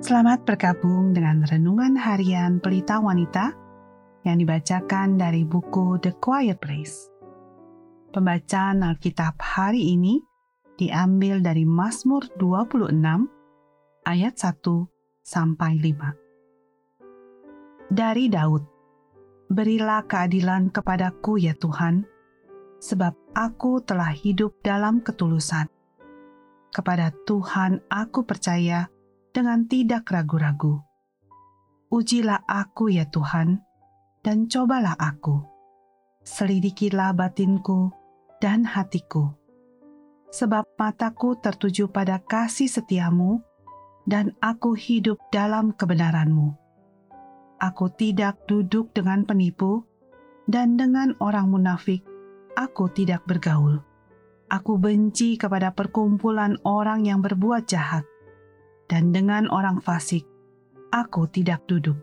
Selamat bergabung dengan renungan harian Pelita Wanita yang dibacakan dari buku The Quiet Place. Pembacaan Alkitab hari ini diambil dari Mazmur 26 ayat 1 sampai 5. Dari Daud, Berilah keadilan kepadaku ya Tuhan, sebab aku telah hidup dalam ketulusan. Kepada Tuhan aku percaya, dengan tidak ragu-ragu. Ujilah aku ya Tuhan, dan cobalah aku. Selidikilah batinku dan hatiku. Sebab mataku tertuju pada kasih setiamu, dan aku hidup dalam kebenaranmu. Aku tidak duduk dengan penipu, dan dengan orang munafik aku tidak bergaul. Aku benci kepada perkumpulan orang yang berbuat jahat dan dengan orang fasik aku tidak duduk.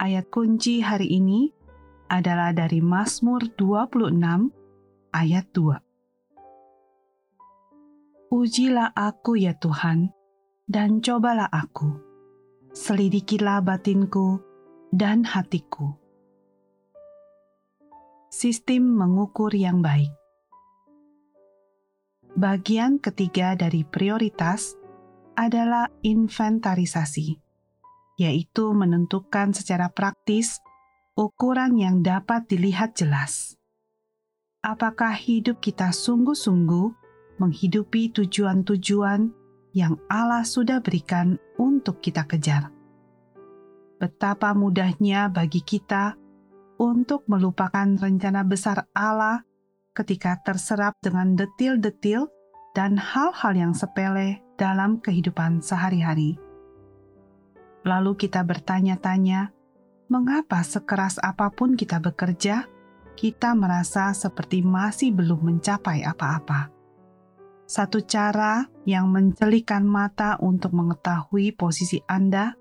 Ayat kunci hari ini adalah dari Mazmur 26 ayat 2. Ujilah aku ya Tuhan, dan cobalah aku. Selidikilah batinku dan hatiku. Sistem mengukur yang baik Bagian ketiga dari prioritas adalah inventarisasi, yaitu menentukan secara praktis ukuran yang dapat dilihat jelas. Apakah hidup kita sungguh-sungguh menghidupi tujuan-tujuan yang Allah sudah berikan untuk kita kejar? Betapa mudahnya bagi kita untuk melupakan rencana besar Allah ketika terserap dengan detil-detil dan hal-hal yang sepele dalam kehidupan sehari-hari. Lalu kita bertanya-tanya, mengapa sekeras apa pun kita bekerja, kita merasa seperti masih belum mencapai apa-apa. Satu cara yang mencelikan mata untuk mengetahui posisi Anda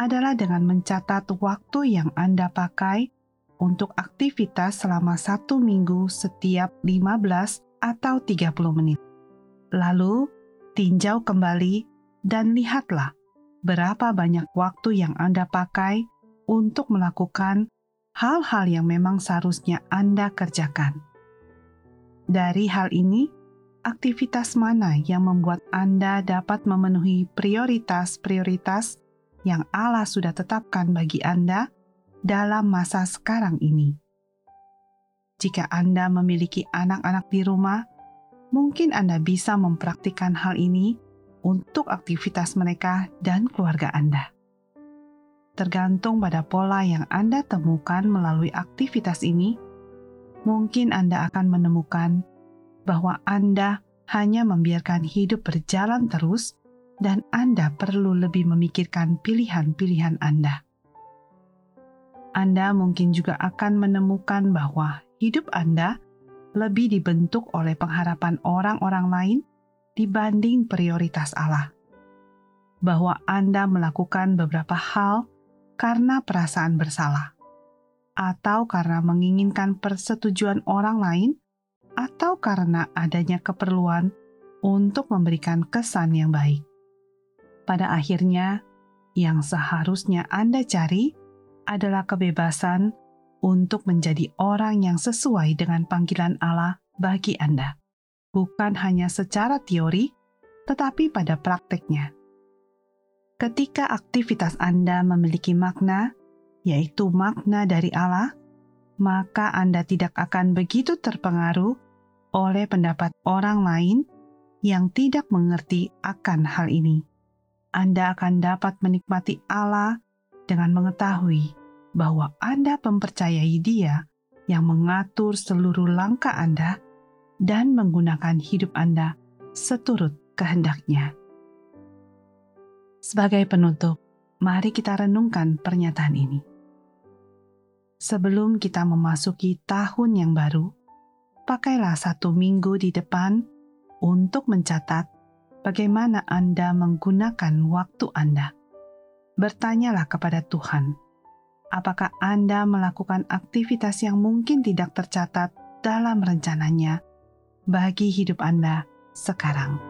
adalah dengan mencatat waktu yang Anda pakai untuk aktivitas selama satu minggu setiap 15 atau 30 menit. Lalu, tinjau kembali dan lihatlah berapa banyak waktu yang Anda pakai untuk melakukan hal-hal yang memang seharusnya Anda kerjakan. Dari hal ini, aktivitas mana yang membuat Anda dapat memenuhi prioritas-prioritas yang Allah sudah tetapkan bagi Anda dalam masa sekarang ini. Jika Anda memiliki anak-anak di rumah, mungkin Anda bisa mempraktikkan hal ini untuk aktivitas mereka dan keluarga Anda. Tergantung pada pola yang Anda temukan melalui aktivitas ini, mungkin Anda akan menemukan bahwa Anda hanya membiarkan hidup berjalan terus, dan Anda perlu lebih memikirkan pilihan-pilihan Anda. Anda mungkin juga akan menemukan bahwa hidup Anda lebih dibentuk oleh pengharapan orang-orang lain dibanding prioritas Allah. Bahwa Anda melakukan beberapa hal karena perasaan bersalah, atau karena menginginkan persetujuan orang lain, atau karena adanya keperluan untuk memberikan kesan yang baik. Pada akhirnya, yang seharusnya Anda cari adalah kebebasan untuk menjadi orang yang sesuai dengan panggilan Allah bagi Anda, bukan hanya secara teori, tetapi pada prakteknya. Ketika aktivitas Anda memiliki makna, yaitu makna dari Allah, maka Anda tidak akan begitu terpengaruh oleh pendapat orang lain yang tidak mengerti akan hal ini. Anda akan dapat menikmati Allah dengan mengetahui bahwa Anda mempercayai Dia yang mengatur seluruh langkah Anda dan menggunakan hidup Anda seturut kehendaknya. Sebagai penutup, mari kita renungkan pernyataan ini. Sebelum kita memasuki tahun yang baru, pakailah satu minggu di depan untuk mencatat bagaimana Anda menggunakan waktu Anda. Bertanyalah kepada Tuhan apakah Anda melakukan aktivitas yang mungkin tidak tercatat dalam rencananya bagi hidup Anda sekarang.